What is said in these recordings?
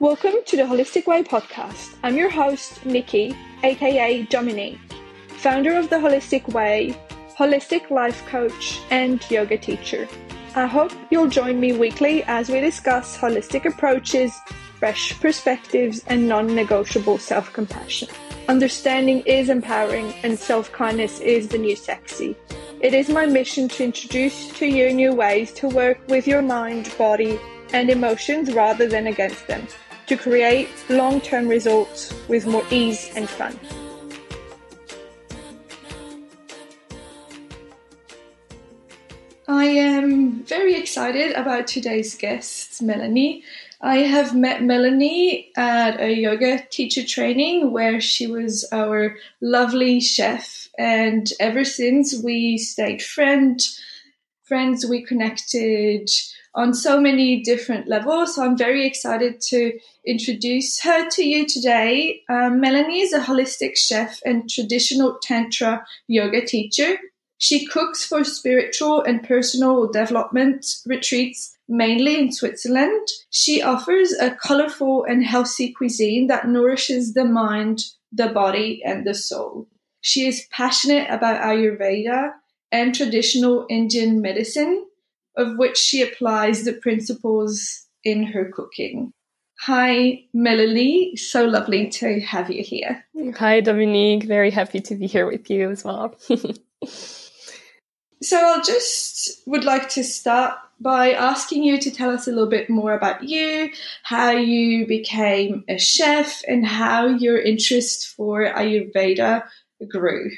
Welcome to the Holistic Way podcast. I'm your host, Niqui, aka Dominique, founder of the Holistic Way, holistic life coach, and yoga teacher. I hope you'll join me weekly as we discuss holistic approaches, fresh perspectives, and non negotiable self compassion. Understanding is empowering, and self kindness is the new sexy. It is my mission to introduce to you new ways to work with your mind, body, and emotions rather than against them to create long term results with more ease and fun. I am very excited about today's guest, Melanie. I have met Melanie at a yoga teacher training where she was our lovely chef, and ever since we stayed friend, friends. We connected on so many different levels. So I'm very excited to introduce her to you today. Um, Melanie is a holistic chef and traditional Tantra yoga teacher. She cooks for spiritual and personal development retreats mainly in Switzerland. She offers a colorful and healthy cuisine that nourishes the mind, the body, and the soul. She is passionate about Ayurveda and traditional Indian medicine, of which she applies the principles in her cooking. Hi, Melanie. So lovely to have you here. Hi, Dominique. Very happy to be here with you as well. so, I just would like to start by asking you to tell us a little bit more about you, how you became a chef, and how your interest for Ayurveda grew.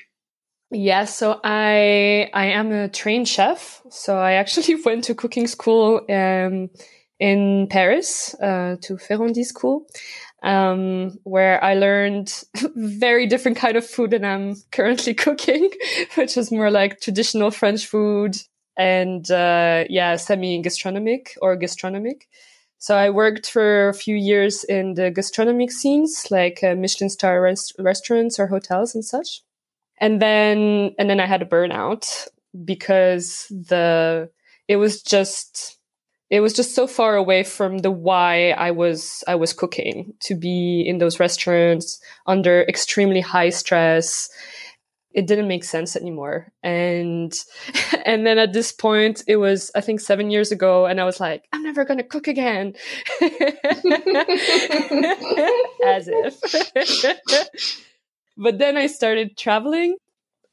Yeah, so I I am a trained chef. So I actually went to cooking school um, in Paris uh, to Ferrandi School, um, where I learned very different kind of food than I'm currently cooking, which is more like traditional French food and uh, yeah, semi gastronomic or gastronomic. So I worked for a few years in the gastronomic scenes, like uh, Michelin star rest- restaurants or hotels and such and then and then I had a burnout because the it was just it was just so far away from the why I was I was cooking to be in those restaurants under extremely high stress. It didn't make sense anymore. And and then at this point it was i think 7 years ago and i was like i'm never going to cook again. As if. But then I started traveling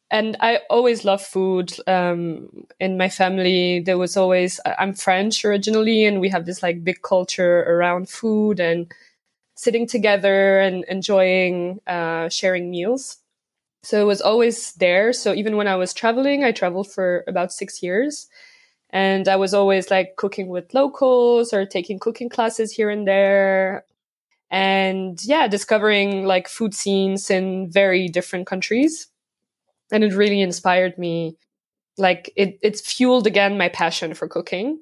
and I always love food. Um, in my family, there was always, I'm French originally, and we have this like big culture around food and sitting together and enjoying, uh, sharing meals. So it was always there. So even when I was traveling, I traveled for about six years. And I was always like cooking with locals or taking cooking classes here and there and yeah, discovering like food scenes in very different countries. And it really inspired me. Like it, it's fueled again my passion for cooking.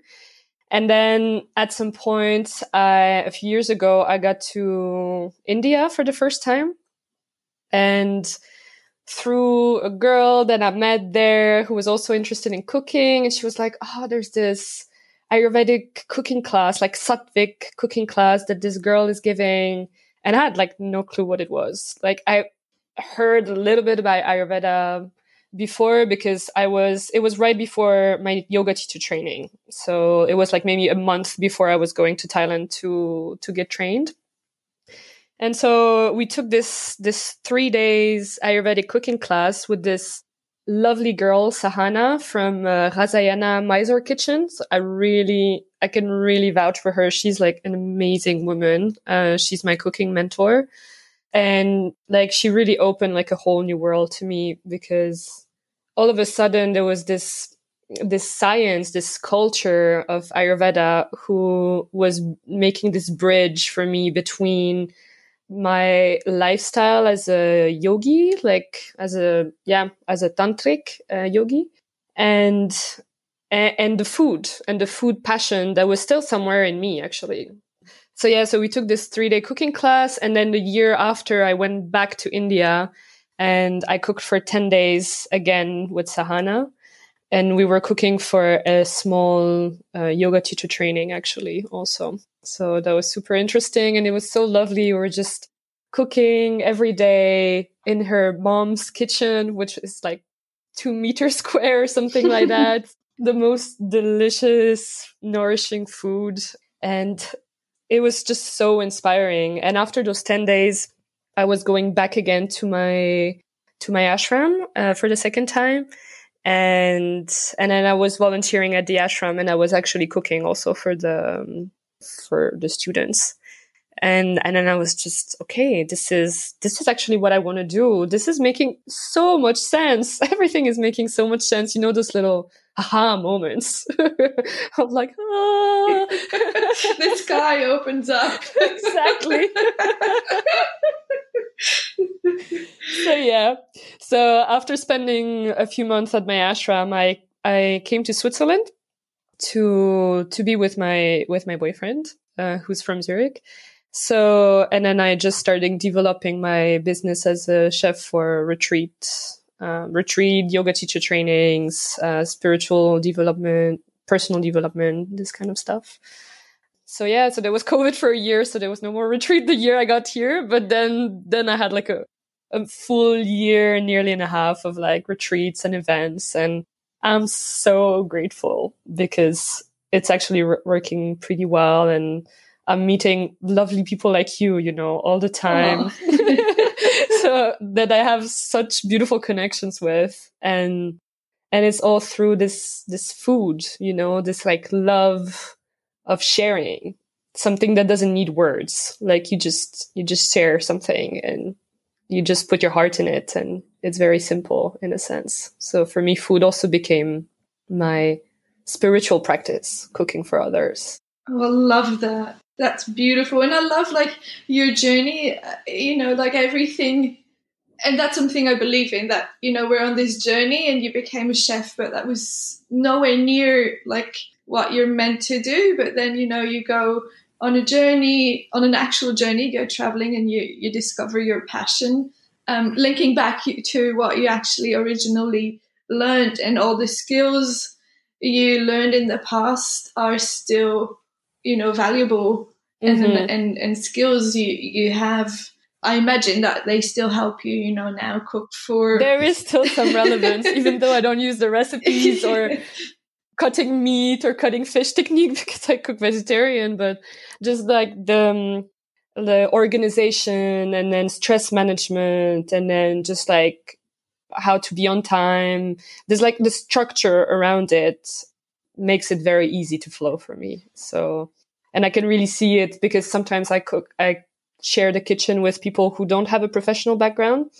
And then at some point, a few years ago, I got to India for the first time. And through a girl that I met there who was also interested in cooking, and she was like, Oh, there's this Ayurvedic cooking class, like Sattvic cooking class that this girl is giving. And I had like no clue what it was. Like I heard a little bit about Ayurveda before because I was, it was right before my yoga teacher training. So it was like maybe a month before I was going to Thailand to, to get trained. And so we took this, this three days Ayurvedic cooking class with this lovely girl, Sahana from uh, Rasayana Mysore Kitchen. So I really, I can really vouch for her. She's like an amazing woman. Uh, she's my cooking mentor. And like, she really opened like a whole new world to me because all of a sudden there was this, this science, this culture of Ayurveda who was making this bridge for me between my lifestyle as a yogi, like as a yeah, as a tantric uh, yogi, and and the food and the food passion that was still somewhere in me actually. So yeah, so we took this three day cooking class, and then the year after, I went back to India, and I cooked for ten days again with Sahana, and we were cooking for a small uh, yoga teacher training actually also So that was super interesting. And it was so lovely. We were just cooking every day in her mom's kitchen, which is like two meters square or something like that. the most delicious, nourishing food. And it was just so inspiring. And after those 10 days, I was going back again to my, to my ashram uh, for the second time. And, and then I was volunteering at the ashram and I was actually cooking also for the, um, for the students and and then i was just okay this is this is actually what i want to do this is making so much sense everything is making so much sense you know those little aha moments of like ah. the sky opens up. Exactly. So yeah. So after spending a few months at my ashram i i came to switzerland to to be with my with my boyfriend uh, who's from zurich. So, and then I just started developing my business as a chef for retreat, um, retreat, yoga teacher trainings, uh, spiritual development, personal development, this kind of stuff. So yeah, so there was COVID for a year, so there was no more retreat the year I got here. But then, then I had like a, a full year, nearly and a half of like retreats and events, and I'm so grateful because it's actually working pretty well and I'm meeting lovely people like you, you know, all the time. so that I have such beautiful connections with and and it's all through this this food, you know, this like love of sharing. Something that doesn't need words. Like you just you just share something and you just put your heart in it and it's very simple in a sense. So for me food also became my spiritual practice, cooking for others. Oh, I love that. That's beautiful. And I love like your journey, uh, you know, like everything. And that's something I believe in that, you know, we're on this journey and you became a chef, but that was nowhere near like what you're meant to do. But then, you know, you go on a journey, on an actual journey, go traveling and you, you discover your passion. Um, linking back to what you actually originally learned and all the skills you learned in the past are still you know valuable mm-hmm. and, and and skills you you have I imagine that they still help you, you know, now cook for. There is still some relevance, even though I don't use the recipes or cutting meat or cutting fish technique because I cook vegetarian, but just like the, um, the organization and then stress management and then just like how to be on time. There's like the structure around it makes it very easy to flow for me. So, and I can really see it because sometimes I cook, I share the kitchen with people who don't have a professional background.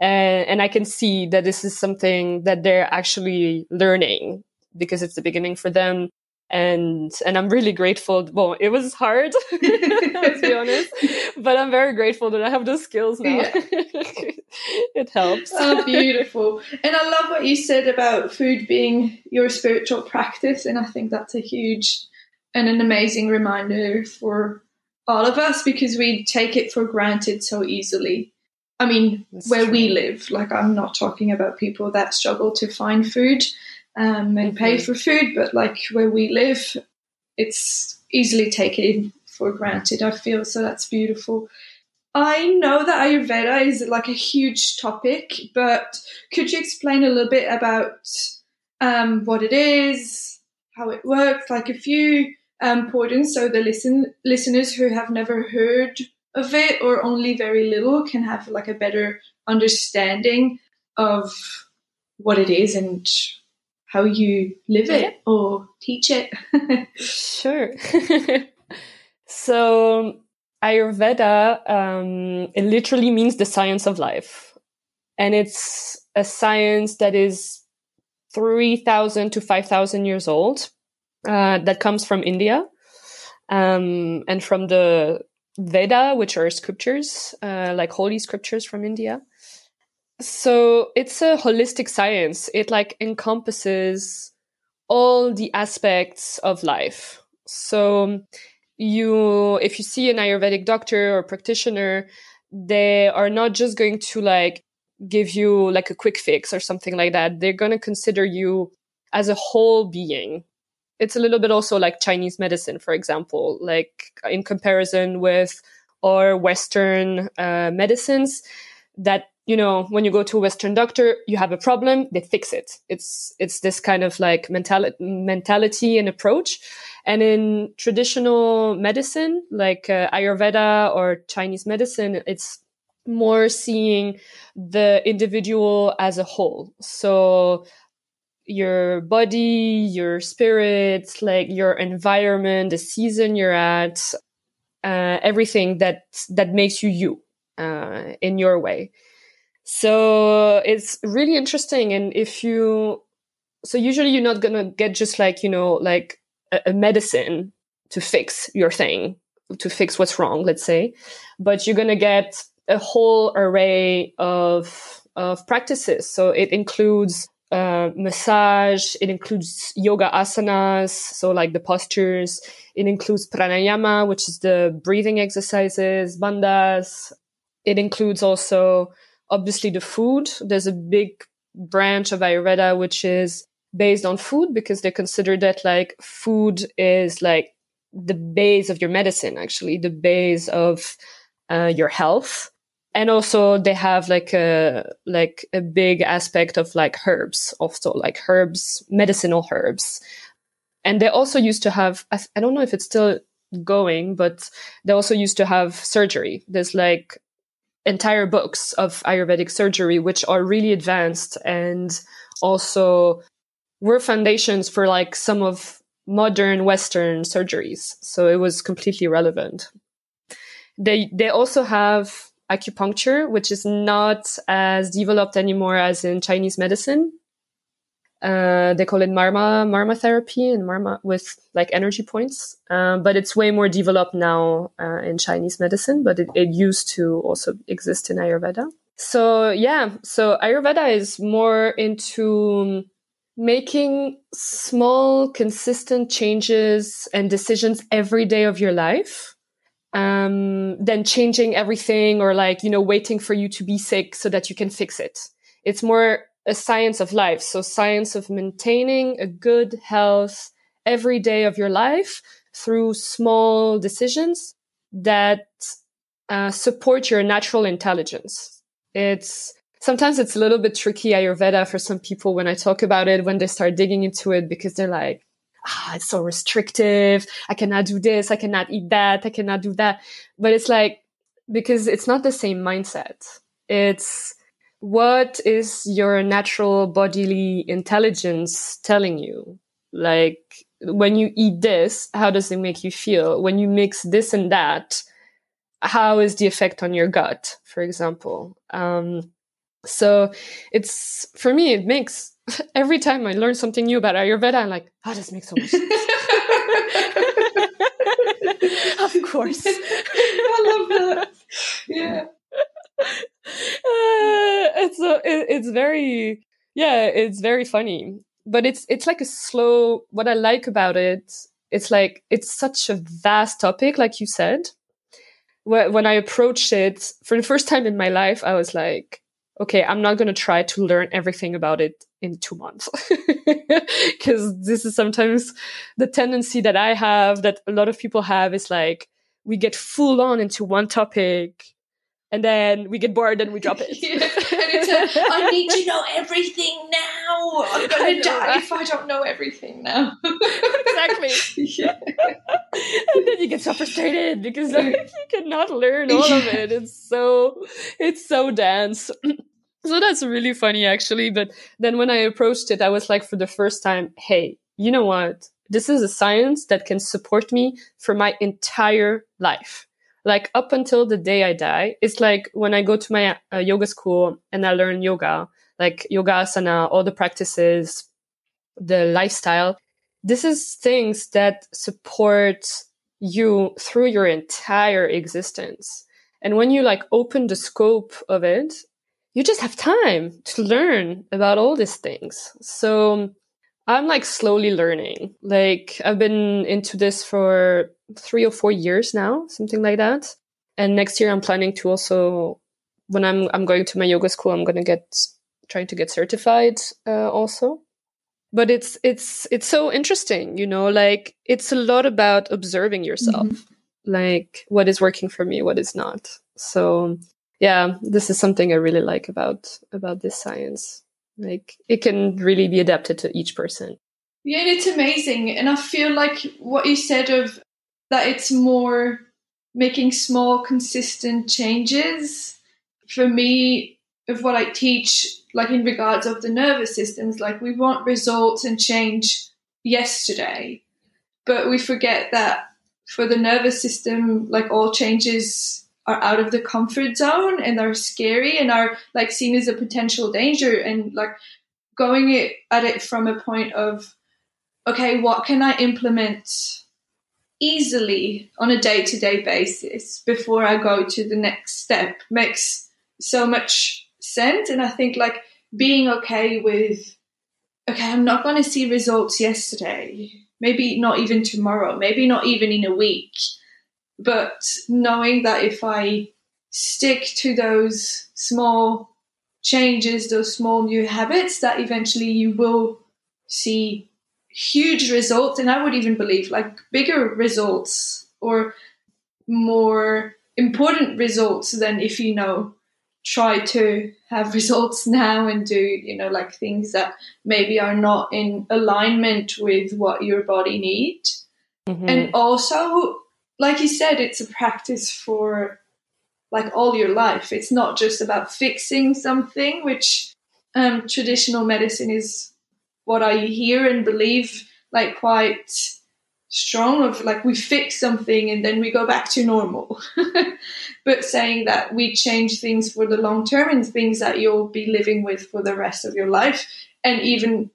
And, and I can see that this is something that they're actually learning because it's the beginning for them and and I'm really grateful. Well, it was hard, let's be honest, but I'm very grateful that I have those skills now. Yeah. it helps. Oh, beautiful! And I love what you said about food being your spiritual practice, and I think that's a huge and an amazing reminder for all of us because we take it for granted so easily. I mean, that's where true. we live, like I'm not talking about people that struggle to find food um, and pay mm-hmm. for food, but like where we live, it's easily taken for granted. I feel so. That's beautiful. I know that Ayurveda is like a huge topic, but could you explain a little bit about um, what it is, how it works, like a few um, points, so the listen listeners who have never heard of it or only very little can have like a better understanding of what it is and how you live it or teach it. sure. so Ayurveda, um, it literally means the science of life. And it's a science that is 3,000 to 5,000 years old, uh, that comes from India, um, and from the Veda, which are scriptures, uh, like holy scriptures from India. So it's a holistic science. It like encompasses all the aspects of life. So you, if you see an Ayurvedic doctor or practitioner, they are not just going to like give you like a quick fix or something like that. They're going to consider you as a whole being. it's a little bit also like Chinese medicine, for example, like in comparison with our Western uh, medicines that you know when you go to a western doctor you have a problem they fix it. It's it's this kind of like mentality mentality and approach. And in traditional medicine like uh, ayurveda or chinese medicine it's more seeing the individual as a whole. So your body your spirit like your environment the season you're at uh, everything that that makes you you uh, in your way so it's really interesting. And if you, so usually you're not going to get just like, you know, like a, a medicine to fix your thing, to fix what's wrong, let's say, but you're going to get a whole array of, of practices. So it includes uh, massage. It includes yoga asanas, so like the postures. It includes pranayama, which is the breathing exercises, bandhas. It includes also obviously the food. There's a big branch of Ayurveda which is based on food because they consider that like food is like the base of your medicine, actually, the base of uh, your health. And also they have like a, like a big aspect of like herbs, also like herbs, medicinal herbs. And they also used to have, I, I don't know if it's still going, but they also used to have surgery. There's like entire books of Ayurvedic surgery, which are really advanced and also were foundations for like some of modern Western surgeries. So it was completely relevant. They they also have acupuncture, which is not as developed anymore as in Chinese medicine. Uh, they call it marma marma therapy and marma with like energy points, uh, but it's way more developed now uh, in Chinese medicine. But it, it, used to also exist in Ayurveda. So yeah, so Ayurveda is more into making small, consistent changes and decisions every day of your life. Um, than changing everything or like, you know, waiting for you to be sick so that you can fix it. It's more a science of life. So science of maintaining a good health every day of your life through small decisions that uh, support your natural intelligence. It's sometimes it's a little bit tricky Ayurveda for some people when I talk about it, when they start digging into it, because they're like, ah, it's so restrictive. I cannot do this. I cannot eat that. I cannot do that. But it's like, because it's not the same mindset. It's, what is your natural bodily intelligence telling you? Like when you eat this, how does it make you feel? When you mix this and that, how is the effect on your gut, for example? Um, so it's for me, it makes every time I learn something new about Ayurveda, I'm like, oh, this makes so much sense. of course. I love that. Yeah. It's it, it's very yeah it's very funny. But it's it's like a slow what i like about it it's like it's such a vast topic like you said. When i approached it for the first time in my life i was like okay i'm not going to try to learn everything about it in two months. Because this is sometimes the tendency that i have that a lot of people have is like we get full on into one topic and then we get bored and we drop it. yeah. And it's a, I need to know everything now. I'm going to die if I don't know everything now. exactly. Yeah. and then you get so frustrated because like, you cannot learn all of it. It's so it's so dense. so that's really funny actually. But then when I approached it, I was like for the first time, hey, you know what? This is a science that can support me for my entire life like up until the day I die. It's like when I go to my uh, yoga school and I learn yoga, like yoga asana, all the practices, the lifestyle. This is things that support you through your entire existence. And when you like open the scope of it, you just have time to learn about all these things. So I'm like slowly learning. Like I've been into this for three or four years now, something like that. And next year I'm planning to also, when I'm I'm going to my yoga school, I'm gonna get trying to get certified uh, also. but it's it's it's so interesting you know like it's a lot about observing yourself mm-hmm. like what is working for me what is not so yeah this is something i really like about about this science like it can really be adapted to each person yeah it's amazing and i feel like what you said of that it's more making small consistent changes. For me of what i teach like in regards of the nervous systems like we want results and change yesterday but we forget that for the nervous system like all changes are out of the comfort zone and are scary and are like seen as a potential danger. And like going at it from a point of okay what can i implement easily on a day-to-day basis before i go to the next step. Makes so much sense. And I think like being okay with, okay, I'm not going to see results yesterday, maybe not even tomorrow, maybe not even in a week, but knowing that if I stick to those small changes, those small new habits, that eventually you will see huge results. And I would even believe like bigger results or more important results than if you know try to have results now and do you know like things that maybe are not in alignment with what your body needs mm-hmm. and also like you said it's a practice for like all your life it's not just about fixing something which um, traditional medicine is what i hear and believe like quite strong of like we fix something and then we go back to normal. But saying that we change things for the long term and things that you'll be living with for the rest of your life and even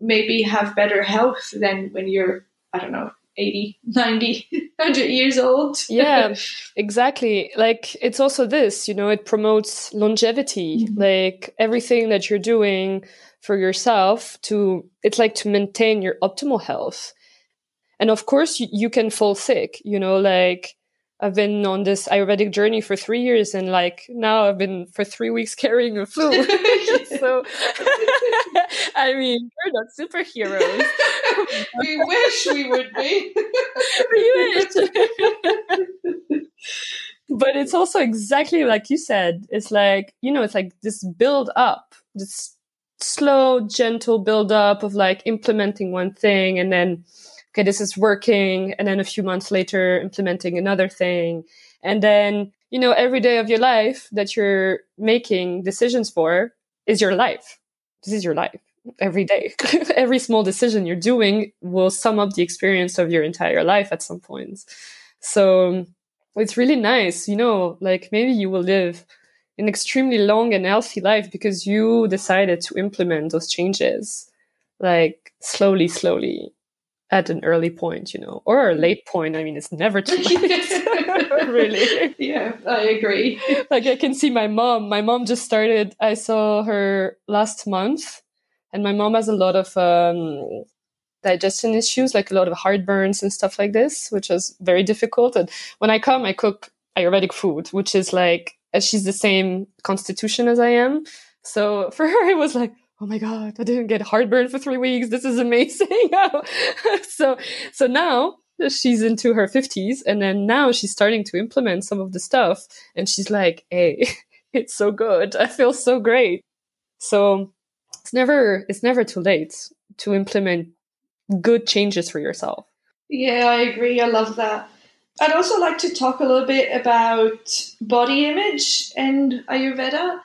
maybe have better health than when you're i don't know 80 90 100 years old. Yeah exactly. Like it's also this you know it promotes longevity. Mm-hmm. like everything that you're doing for yourself to it's like to maintain your optimal health and of course, you, you can fall sick, you know, like I've been on this Ayurvedic journey for three years, and like now I've been for three weeks carrying a flu. so, I mean, we're not superheroes. we wish we would be. we wish. but it's also exactly like you said. It's like you know, it's like this build up, this slow, gentle build up of like implementing one thing, and then okay, this is working. And then a few months later, implementing another thing. And then, you know, every day of your life that you're making decisions for is your life. This is your life every day. every small decision you're doing will sum up the experience of your entire life at some point. So it's really nice, you know, like maybe you will live an extremely long and healthy life because you decided to implement those changes like slowly, slowly at an early point, you know, or a late point. I mean, it's never too late. really. Yeah, I agree. like I can see my mom. My mom just started. I saw her last month, and my mom has a lot of um, digestion issues, like a lot of heartburns and stuff like this, which is very difficult. And when I come, I cook Ayurvedic food, which is like she's the same constitution as I am. So for her, it was like, oh my god i didn't get heartburn for three weeks. This is amazing. So so now she's into her 50s and then now she's starting to implement some of the stuff and she's like hey it's so good. I feel so great. So it's never it's never too late to implement good changes for yourself. Yeah i agree. I love that i'd also like to talk a little bit about body image and ayurveda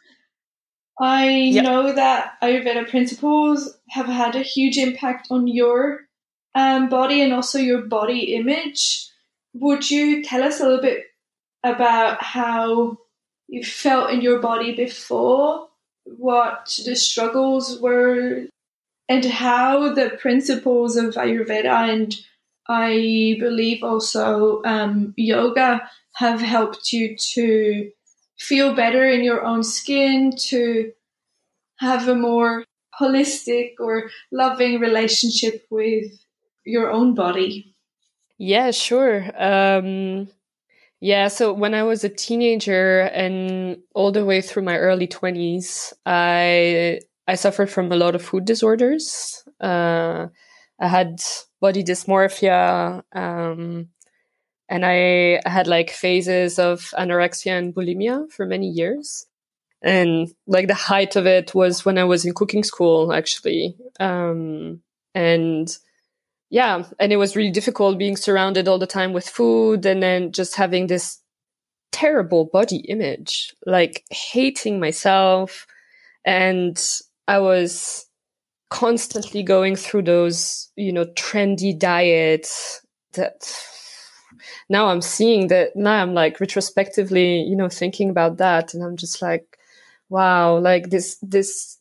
I yep. know that Ayurveda principles have had a huge impact on your um, body and also your body image. Would you tell us a little bit about how you felt in your body before, what the struggles were, and how the principles of Ayurveda and I believe also um, yoga have helped you to feel better in your own skin, to have a more holistic or loving relationship with your own body? Yeah, sure. Um, yeah, so when I was a teenager and all the way through my early 20s, I I suffered from a lot of food disorders. Uh, I had body dysmorphia. Um, and I had like phases of anorexia and bulimia for many years. And like the height of it was when I was in cooking school, actually. Um, and yeah, and it was really difficult being surrounded all the time with food and then just having this terrible body image, like hating myself. And I was constantly going through those, you know, trendy diets that now I'm seeing that now I'm like retrospectively, you know, thinking about that and I'm just like, wow, like this, this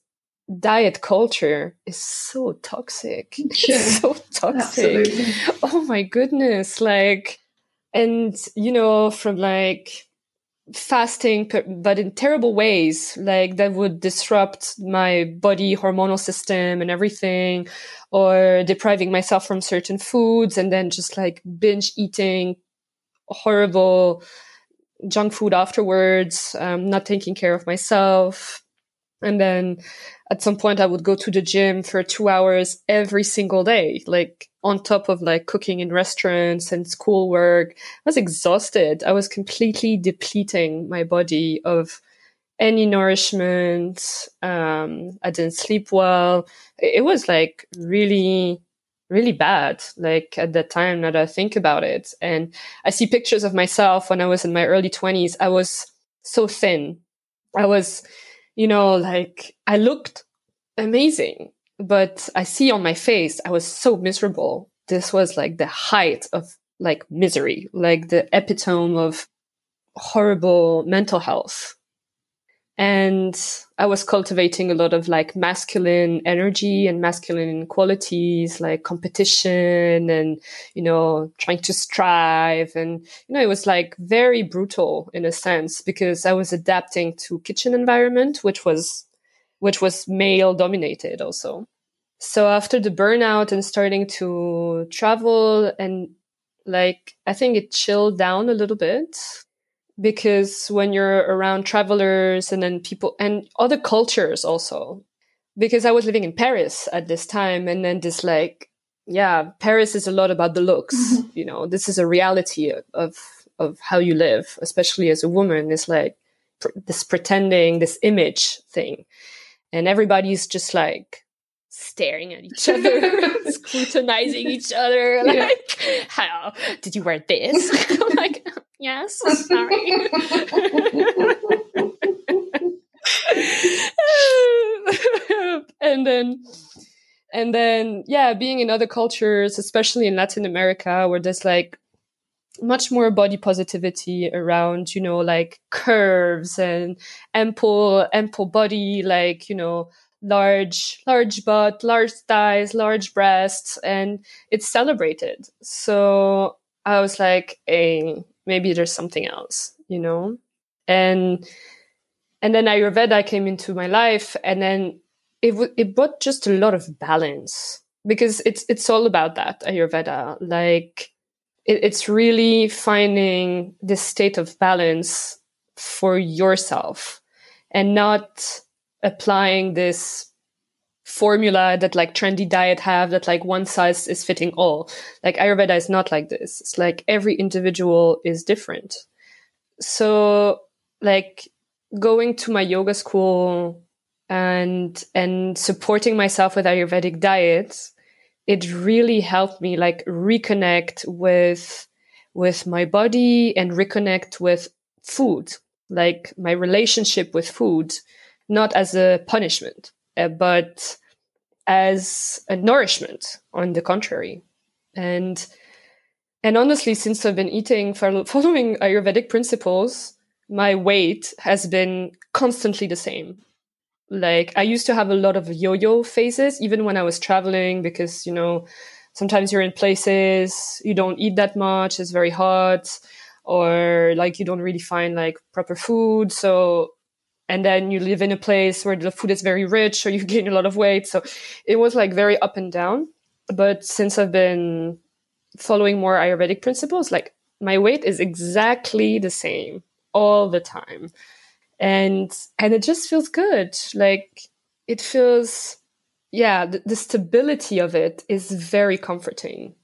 diet culture is so toxic. Yeah. so toxic. Absolutely. Oh my goodness. Like, and you know, from like, fasting but in terrible ways like that would disrupt my body hormonal system and everything or depriving myself from certain foods and then just like binge eating horrible junk food afterwards um, not taking care of myself. And then at some point I would go to the gym for two hours every single day, like on top of like cooking in restaurants and schoolwork. I was exhausted. I was completely depleting my body of any nourishment. Um, I didn't sleep well. It was like really, really bad. Like at that time that I think about it. And I see pictures of myself when I was in my early twenties. I was so thin. I was, you know, like I looked amazing, but I see on my face, I was so miserable. This was like the height of like misery, like the epitome of horrible mental health and I was cultivating a lot of like masculine energy and masculine qualities, like competition and, you know, trying to strive. And, you know, it was like very brutal in a sense because I was adapting to kitchen environment, which was, which was male dominated also. So after the burnout and starting to travel and like, I think it chilled down a little bit because when you're around travelers and then people and other cultures also because i was living in paris at this time and then this like yeah paris is a lot about the looks mm-hmm. you know this is a reality of of how you live especially as a woman is like pr- this pretending this image thing and everybody's just like staring at each other scrutinizing each other like yeah. how did you wear this like Yes, sorry. and then and then yeah being in other cultures especially in latin america where there's like much more body positivity around you know like curves and ample ample body like you know large large butt large thighs large breasts and it's celebrated so i was like a maybe there's something else, you know? And, and then Ayurveda came into my life and then it, w- it brought just a lot of balance because it's, it's all about that Ayurveda. Like it, it's really finding this state of balance for yourself and not applying this formula that like trendy diet have that like one size is fitting all. Like Ayurveda is not like this. It's like every individual is different. So like going to my yoga school and and supporting myself with Ayurvedic diets, it really helped me like reconnect with with my body and reconnect with food, like my relationship with food, not as a punishment uh, but as a nourishment on the contrary. And and honestly, since I've been eating following Ayurvedic principles, my weight has been constantly the same. Like I used to have a lot of yo-yo phases, even when I was traveling, because you know sometimes you're in places you don't eat that much, it's very hot, or like you don't really find like proper food. So and then you live in a place where the food is very rich or you gain a lot of weight. So it was like very up and down. But since i've been following more ayurvedic principles like my weight is exactly the same all the time. And and it just feels good. Like it feels yeah, the, the stability of it is very comforting.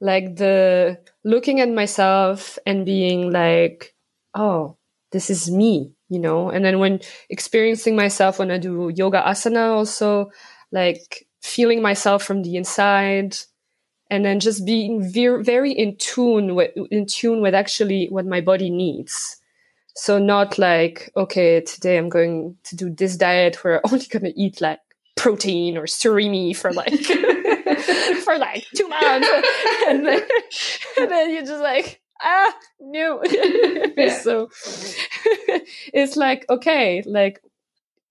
Like the looking at myself and being like, oh, this is me, you know? And then when experiencing myself when I do yoga asana also, like feeling myself from the inside and then just being very, very in tune with, in tune with actually what my body needs. So not like, okay, today I'm going to do this diet where I'm only going to eat like protein or surimi for like, for like two months. and, then, and then you're just like, ah, no. so it's like, okay, like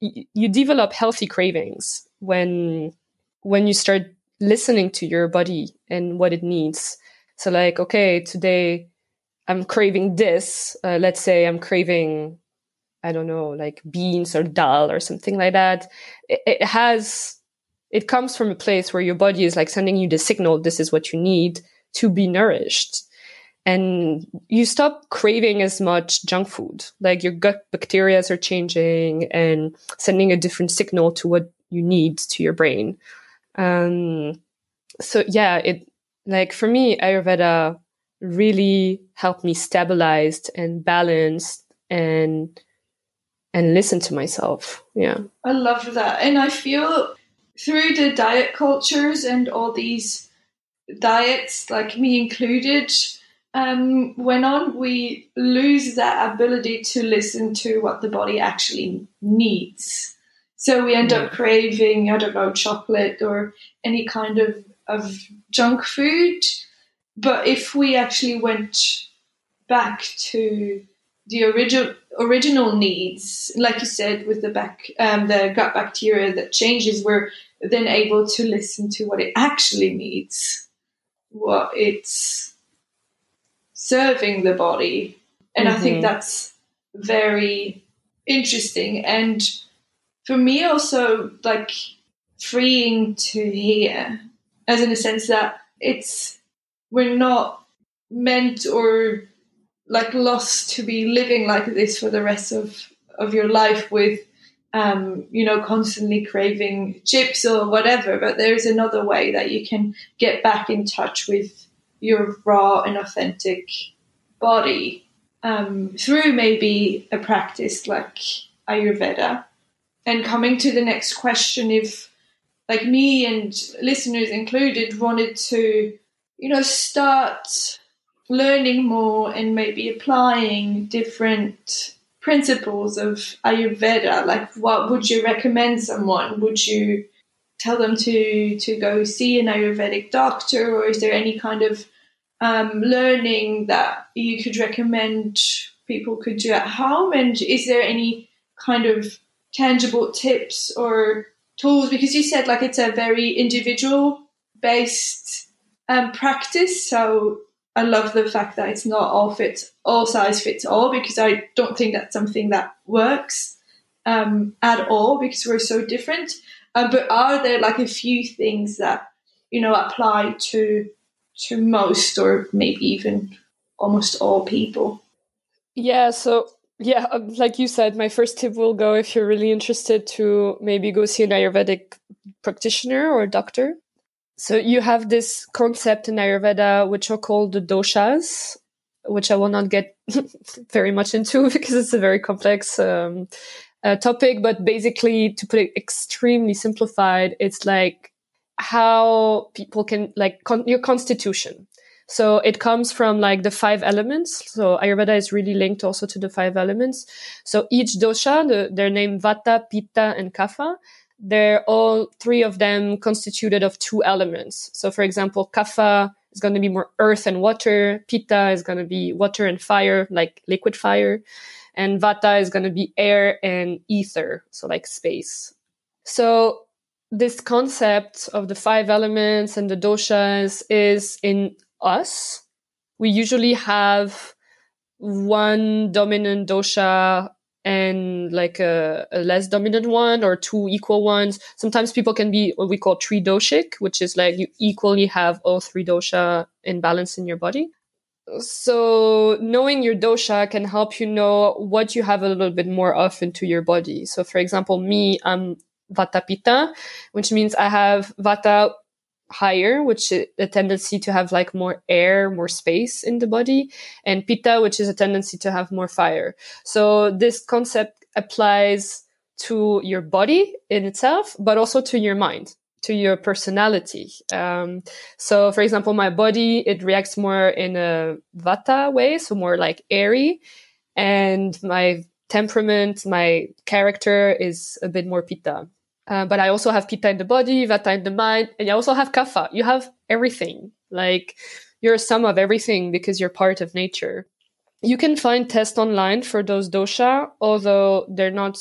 y- you develop healthy cravings when, when you start listening to your body and what it needs. So like, okay, today I'm craving this. Uh, let's say I'm craving, I don't know, like beans or dal or something like that. It, it has, it comes from a place where your body is like sending you the signal, this is what you need to be nourished. And you stop craving as much junk food. Like your gut bacteria are changing and sending a different signal to what you need to your brain. Um, so yeah, it like for me, Ayurveda really helped me stabilized and balanced and and listen to myself. Yeah. I love that. And I feel through the diet cultures and all these diets, like me included, um, went on, we lose that ability to listen to what the body actually needs. So we end up craving, I don't know, chocolate or any kind of, of junk food. But if we actually went back to the original original needs, like you said, with the back um, the gut bacteria that changes, we're then able to listen to what it actually needs, what it's serving the body, and mm-hmm. I think mm-hmm. that's very interesting and for me also like freeing to hear as in a sense that it's we're not meant or like lost to be living like this for the rest of of your life with um, you know constantly craving chips or whatever but there's another way that you can get back in touch with your raw and authentic body um, through maybe a practice like ayurveda and coming to the next question, if like me and listeners included wanted to, you know, start learning more and maybe applying different principles of Ayurveda, like what would you recommend someone? Would you tell them to to go see an Ayurvedic doctor, or is there any kind of um, learning that you could recommend people could do at home? And is there any kind of tangible tips or tools? Because you said like it's a very individual based um, practice. So I love the fact that it's not all fits, all size fits all, because I don't think that's something that works um, at all because we're so different. Uh, but are there like a few things that you know apply to to most or maybe even almost all people? Yeah. So yeah, um, like you said, my first tip will go if you're really interested to maybe go see an Ayurvedic practitioner or doctor. So you have this concept in Ayurveda, which are called the doshas, which I will not get very much into because it's a very complex um, uh, topic. But basically, to put it extremely simplified, it's like how people can like con- your constitution. So it comes from like the five elements. So Ayurveda is really linked also to the five elements. So each dosha, the, they're named Vata, Pitta, and Kapha. They're all three of them constituted of two elements. So for example, Kapha is going to be more earth and water. Pitta is going to be water and fire, like liquid fire. And Vata is going to be air and ether, so like space. So this concept of the five elements and the doshas is in us, we usually have one dominant dosha and like a, a, less dominant one or two equal ones. Sometimes people can be what we call tridoshic, which is like you equally have all three dosha in balance in your body. So knowing your dosha can help you know what you have a little bit more of into your body. So for example, me, I'm vata pitta, which means I have vata higher, which is a tendency to have like more air, more space in the body, and pitta, which is a tendency to have more fire. So this concept applies to your body in itself, but also to your mind, to your personality. Um, so, for example, my body it reacts more in a vata way, so more like airy, and my temperament, my character is a bit more pitta. Uh, but I also have pitta in the body, vata in the mind, and I also have kapha. You have everything. Like you're a sum of everything because you're part of nature. You can find tests online for those dosha, although they're not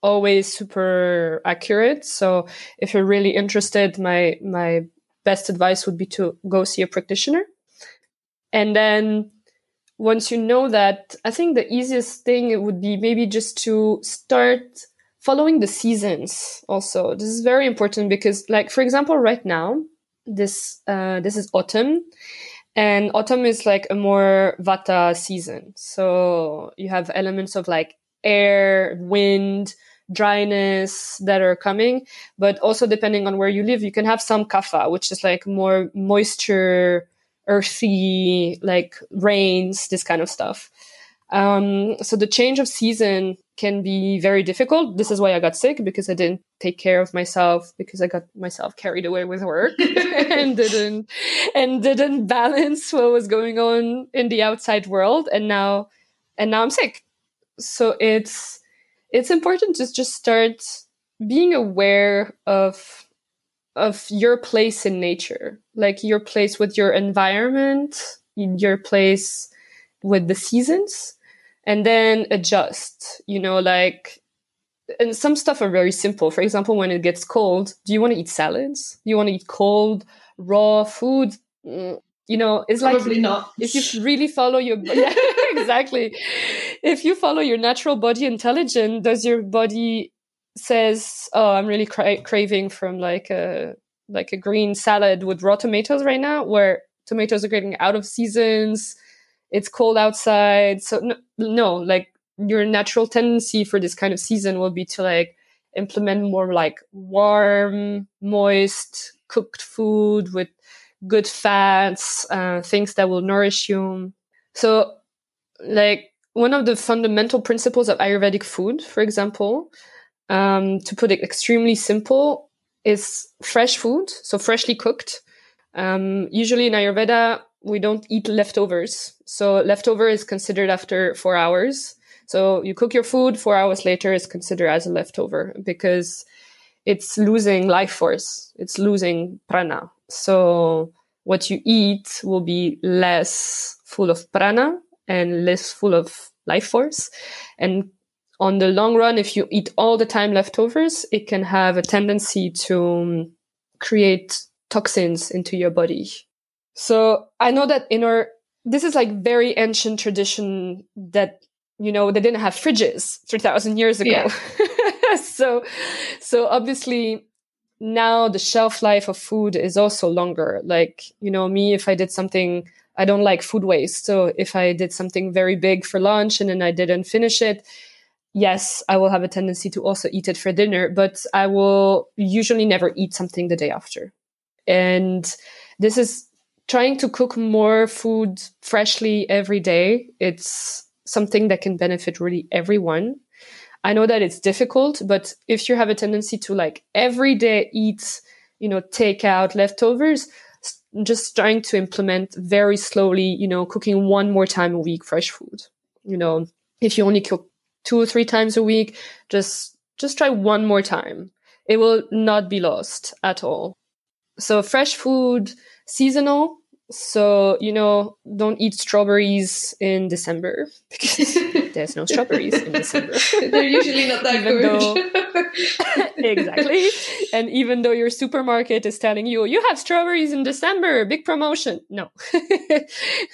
always super accurate. So if you're really interested, my my best advice would be to go see a practitioner. And then once you know that, I think the easiest thing would be maybe just to start following the seasons also. This is very important because like for example right now this uh, this is autumn and autumn is like a more vata season. So you have elements of like air wind dryness that are coming but also depending on where you live you can have some kapha which is like more moisture earthy like rains this kind of stuff. Um, so the change of season can be very difficult. This is why I got sick because I didn't take care of myself because I got myself carried away with work and didn't and didn't balance what was going on in the outside world and now and now I'm sick. So it's it's important to just start being aware of of your place in nature, like your place with your environment, in your place with the seasons and then adjust, you know, like, and some stuff are very simple. For example, when it gets cold, do you want to eat salads? Do you want to eat cold, raw food? Mm, you know, it's Probably like not. if you really follow your yeah, exactly. If you follow your natural body intelligence, does your body says, "Oh, I'm really cra- craving from like a like a green salad with raw tomatoes right now," where tomatoes are getting out of seasons it's cold outside. So no, no, like your natural tendency for this kind of season will be to like implement more like warm, moist, cooked food with good fats, uh, things that will nourish you. So, like one of the fundamental principles of Ayurvedic food, for example, um, to put it extremely simple, is fresh food, so freshly cooked. Um, usually in Ayurveda, we don't eat leftovers. So leftover is considered after four hours. So you cook your food, four hours later is considered as a leftover because it's losing life force. It's losing prana. So what you eat will be less full of prana and less full of life force. And on the long run, if you eat all the time leftovers, it can have a tendency to um, create toxins into your body so I know that in our, this is like very ancient tradition that, you know, they didn't have fridges 3000 years ago. Yeah. so, so obviously now the shelf life of food is also longer. Like, you know, me, if I did something, I don't like food waste. So if I did something very big for lunch and then I didn't finish it, yes, I will have a tendency to also eat it for dinner, but I will usually never eat something the day after. And this is trying to cook more food freshly every day, it's something that can benefit really everyone. I know that it's difficult, but if you have a tendency to like every day eat, you know, take out leftovers, just trying to implement very slowly, you know, cooking one more time a week fresh food. You know, if you only cook two or three times a week, just just try one more time. It will not be lost at all. So fresh food, seasonal, so, you know, don't eat strawberries in December because there's no strawberries in December. They're usually not that even good. Though, exactly. And even though your supermarket is telling you, you have strawberries in December, big promotion. No,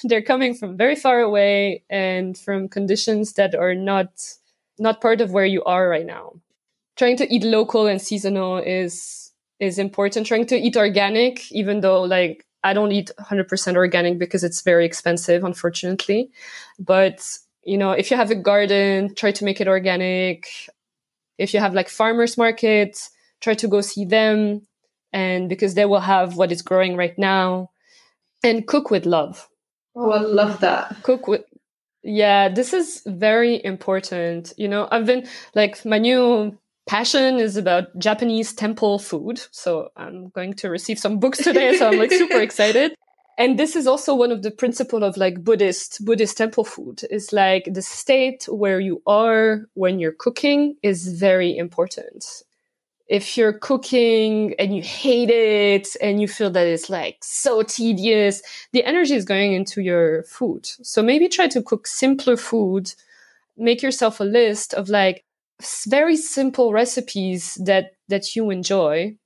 they're coming from very far away and from conditions that are not, not part of where you are right now. Trying to eat local and seasonal is, is important. Trying to eat organic, even though like I don't eat 100% organic because it's very expensive, unfortunately. But, you know, if you have a garden, try to make it organic. if you have like farmers markets, try to go see them. And because they will have what is growing right now and cook with love. Oh, I love that. Cook with, yeah, this is very important. You know, I've been like my new passion is about Japanese temple food. So I'm going to receive some books today. So I'm like super excited. And this is also one of the principle of like Buddhist, Buddhist temple food is like the state where you are when you're cooking is very important if you're cooking and you hate it and you feel that it's like so tedious, the energy is going into your food. So maybe try to cook simpler food. Make yourself a list of like very simple recipes that, that you enjoy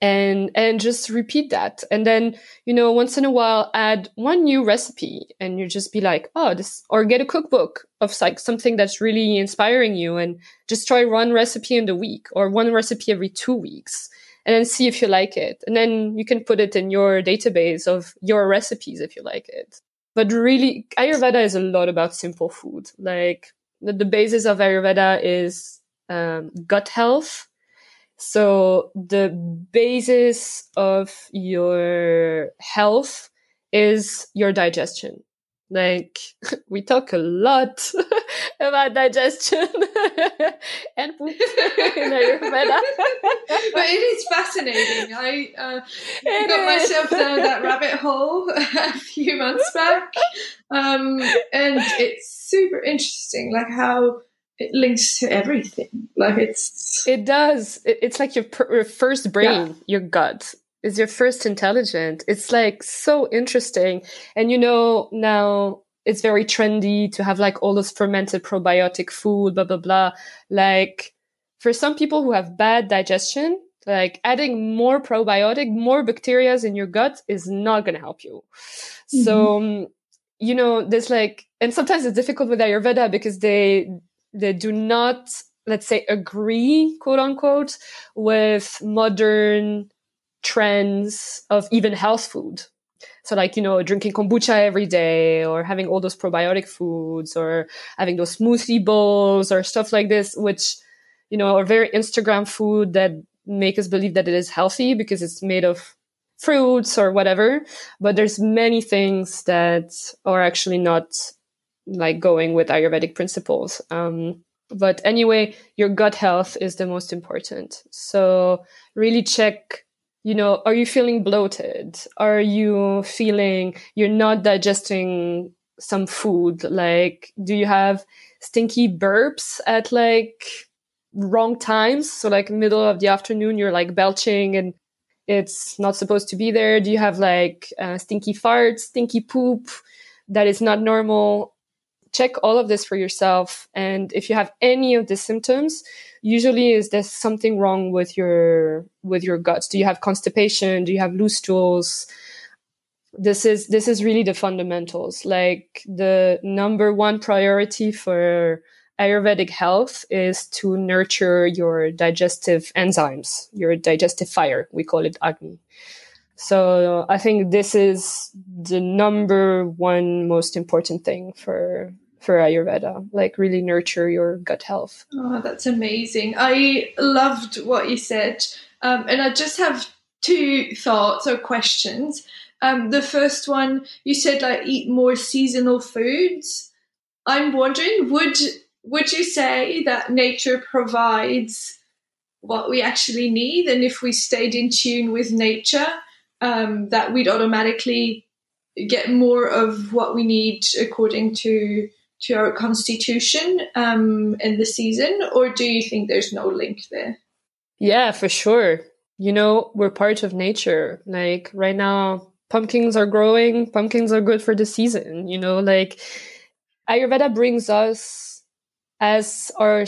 and and just repeat that. And then you know once in a while add one new recipe and you just be like oh this or get a cookbook of like something that's really inspiring you and just try one recipe in the week or one recipe every two weeks and then see if you like it. And then you can put it in your database of your recipes if you like it. But really ayurveda is a lot about simple food. Like the, the basis of ayurveda is um, gut health so the basis of your health is your digestion. Like we talk a lot about digestion and poop in Ayurveda. but it is fascinating. I uh, got is. myself down that rabbit hole a few months back, um, and it's super interesting, like how it links to everything. Like it's it does. It's like your, per- your first brain, yeah. your gut is your first intelligent. It's like so interesting, and you know now it's very trendy to have like all those fermented probiotic food, blah blah blah. Like for some people who have bad digestion, like adding more probiotic, more bacteria in your gut is not going to help you. Mm-hmm. So, um, you know, there's like, and sometimes it's difficult with Ayurveda because they they do not let's say agree quote unquote with modern trends of even health food. So like you know drinking kombucha every day or having all those probiotic foods or having those smoothie bowls or stuff like this which you know are very instagram food that make us believe that it is healthy because it's made of fruits or whatever. But there's many things that are actually not like going with Ayurvedic principles. Um, but anyway, your gut health is the most important. So really check, you know, are you feeling bloated? Are you feeling you're not digesting some food? Like, do you have stinky burps at like wrong times? So like middle of the afternoon, you're like belching and it's not supposed to be there. Do you have like uh, stinky farts, stinky poop that is not normal? Check all of this for yourself. And if you have any of the symptoms, usually is there something wrong with your with your guts? Do you have constipation? Do you have loose stools? This is this is really the fundamentals. Like the number one priority for Ayurvedic health is to nurture your digestive enzymes, your digestive fire. We call it Agni. So I think this is the number one most important thing for for Ayurveda, like really nurture your gut health. Oh, that's amazing. I loved what you said. Um, and I just have two thoughts or questions. Um, the first one, you said like eat more seasonal foods. I'm wondering, would would you say that nature provides what we actually need, and if we stayed in tune with nature, um, that we'd automatically get more of what we need according to to our constitution um, in the season, or do you think there's no link there? Yeah, for sure. You know, we're part of nature. Like right now, pumpkins are growing. Pumpkins are good for the season. You know, like Ayurveda brings us as our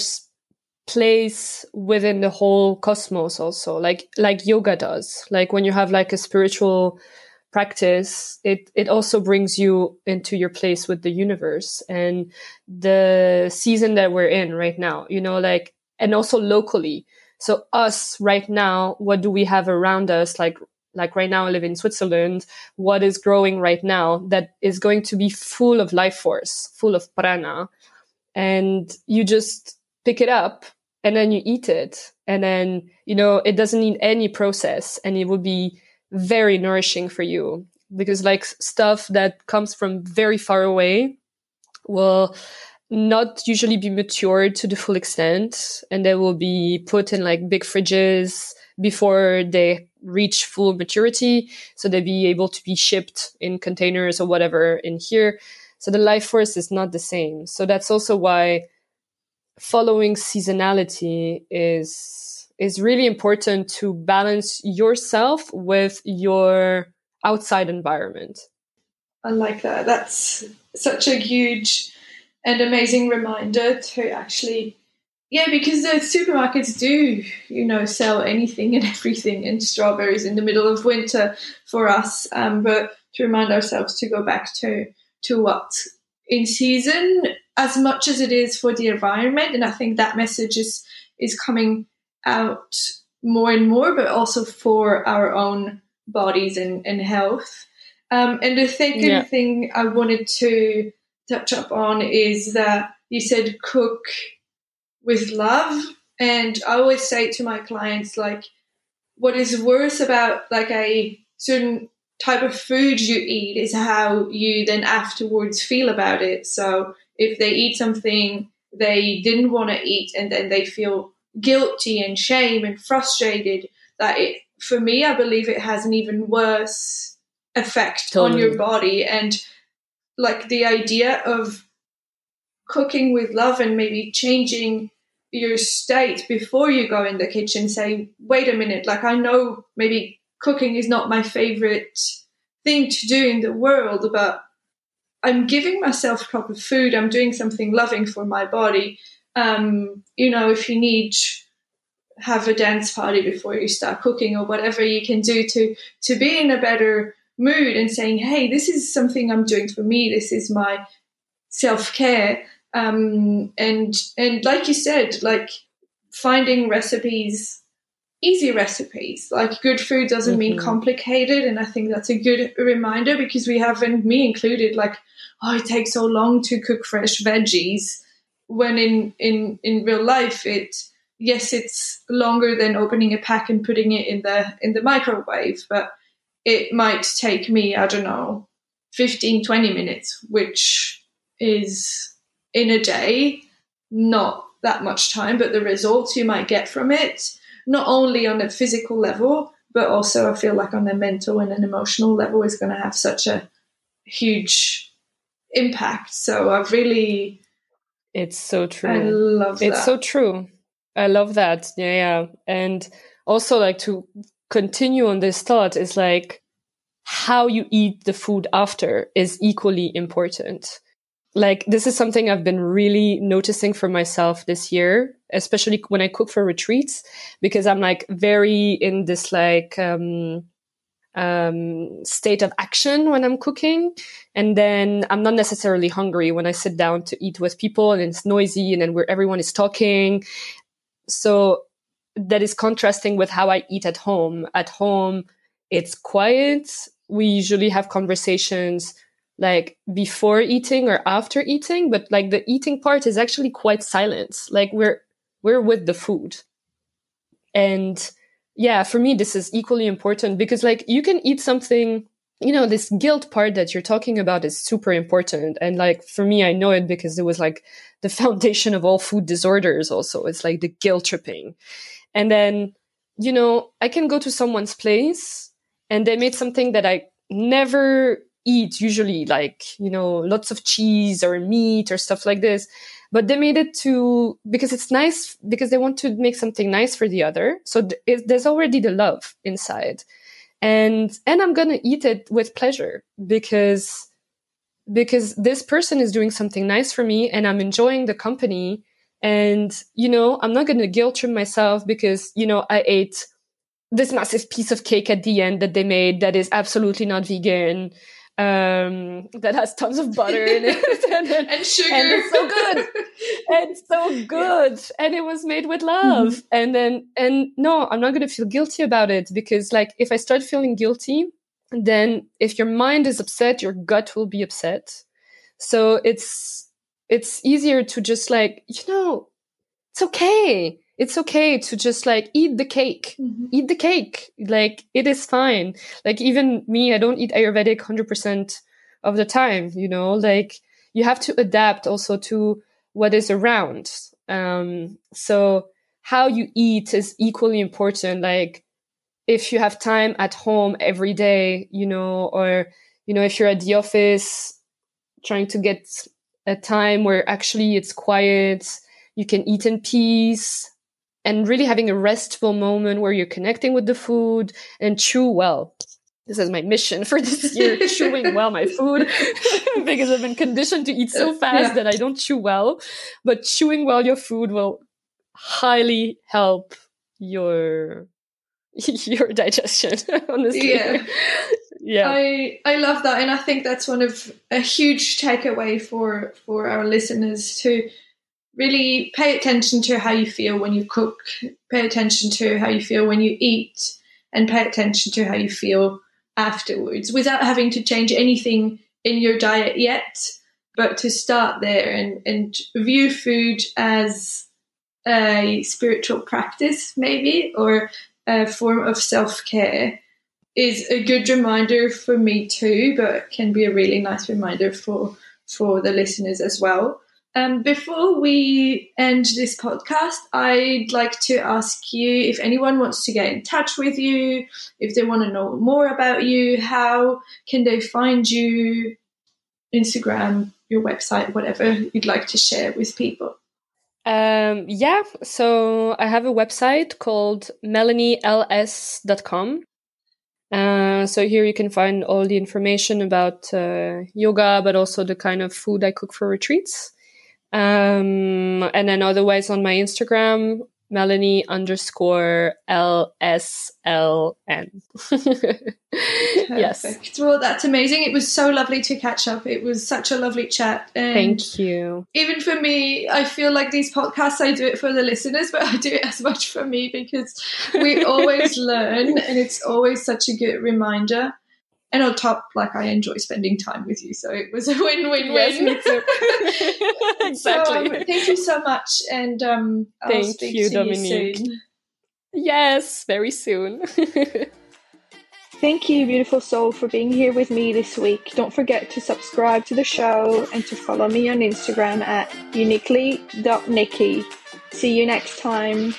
place within the whole cosmos also like like yoga does like when you have like a spiritual practice, it, it also brings you into your place with the universe and the season that we're in right now, you know, like, and also locally. So us right now, what do we have around us? Like, like right now I live in Switzerland. What is growing right now that is going to be full of life force, full of prana. And you just pick it up and then you eat it. And then you know it doesn't need any process and it will be very nourishing for you. Because like stuff that comes from very far away will not usually be matured to the full extent and they will be put in like big fridges before they reach full maturity. So they be able to be shipped in containers or whatever in here. So the life force is not the same. So that's also why following seasonality is is really important to balance yourself with your outside environment. I like that. That's such a huge and amazing reminder to actually yeah, because the supermarkets do, you know, sell anything and everything and strawberries in the middle of winter for us. Um, but to remind ourselves to go back to to what in season as much as it is for the environment. And I think that message is is coming out more and more, but also for our own bodies and, and health. Um, and the second yeah. thing I wanted to touch up on is that you said cook with love. And I always say to my clients, like, what is worse about like a certain type of food you eat is how you then afterwards feel about it. So if they eat something they didn't want to eat and then they feel guilty and shame and frustrated, that it, for me, I believe it has an even worse effect totally. on your body. And like the idea of cooking with love and maybe changing your state before you go in the kitchen say wait a minute like i know maybe cooking is not my favorite thing to do in the world, but I'm giving myself proper food. I'm doing something loving for my body. Um, you know, if you need have a dance party before you start cooking or whatever you can do to to be in a better mood and saying, "Hey, this is something I'm doing for me. This is my self care." Um, and and like you said, like finding recipes easy recipes. Like good food doesn't mm-hmm. mean complicated, and I think that's a good reminder because we haven't, me included, like oh, it takes so long to cook fresh veggies. When in in in real life, it yes, it's longer than opening a pack and putting it in the in the microwave, but it might take me I don't know 15 20 minutes which is in a day not that much time but the results you might get from it not only on a physical level, but also I feel like on a mental and an emotional level is going to have such a huge impact. So I've really. It's so true. I love It's so true. I love that. Yeah, yeah. And also, like, to continue on this thought is like how you eat the food after is equally important like this is something I've been really noticing for myself this year, especially when I cook for retreats, because I'm like very in this like um, um, state of action when I'm cooking, and then I'm not necessarily hungry when I sit down to eat with people, and it's noisy, and then where everyone is talking. So that is contrasting with how I eat at home. At home, it's quiet. We usually have conversations like before eating or after eating, but like the eating part is actually quite silent. Like we're we're with the food. And yeah, for me this is equally important because like you can eat something you know this guilt part that you're talking about is super important. And like for me i know it because it was like the foundation of all food disorders also. It's like the guilt tripping. And then you know i can go to someone's place and they made something that i never eat usually like you know lots of cheese or meat or stuff like this but they made it to because it's nice because they want to make something nice for the other. So th- it, there's already the love inside. And and i'm gonna eat it with pleasure because because this person is doing something nice for me and i'm enjoying the company. And you know i'm not gonna guilt trip myself because you know i ate this massive piece of cake at the end that they made that is absolutely not vegan um, that has tons of butter in it and, and, sugar. And it's so good. it's so good. Yeah. And it was made with love. Mm-hmm. And then, and no, I'm not going to feel guilty about it because, like, if I start feeling guilty, then if your mind is upset, your gut will be upset. So it's, it's easier to just like, you know, it's okay it's okay to just like eat the cake. Mm-hmm. eat the cake. Like it is fine. Like even me i don't eat ayurvedic 100% of the time you know? Like you have to adapt also to what is around. Um so how you eat is equally important. Like if you have time at home every day you know or you know if you're at the office trying to get a time where actually it's quiet you can eat in peace and really having a restful moment where you're connecting with the food and chew well. This is my mission for this year, chewing well my food because I've been conditioned to eat so fast yeah. that I don't chew well. But chewing well your food will highly help your your digestion honestly yeah yeah i i love that and i think that's one of a huge takeaway for for our listeners to really pay attention to how you feel when you cook, pay attention to how you feel when you eat, and pay attention to how you feel afterwards without having to change anything in your diet yet. But to start there and, and view food as a spiritual practice, maybe, or a form of self care is a good reminder for me too, but can be a really nice reminder for for the listeners as well. Um, before we end this podcast, I'd like to ask you if anyone wants to get in touch with you, if they want to know more about you, how can they find you? Instagram, your website, whatever you'd like to share with people. Um, yeah, so I have a website called melaniels.com. Uh, so here you can find all the information about uh, yoga, but also the kind of food I cook for retreats. Um, and then otherwise on my Instagram, Melanie underscore L S L N. yes. Well, that's amazing. It was so lovely to catch up. It was such a lovely chat. And Thank you. Even for me, I feel like these podcasts, I do it for the listeners, but I do it as much for me because we always learn and it's always such a good reminder and on top, like I enjoy spending time with you, so it was a win-win-win. Yes, me too. exactly. So, um, thank you so much, and um, thank you, Dominique. You yes, very soon. Thank you, beautiful soul, for being here with me this week. Don't forget to subscribe to the show and to follow me on Instagram at uniquely.niqui. See you next time.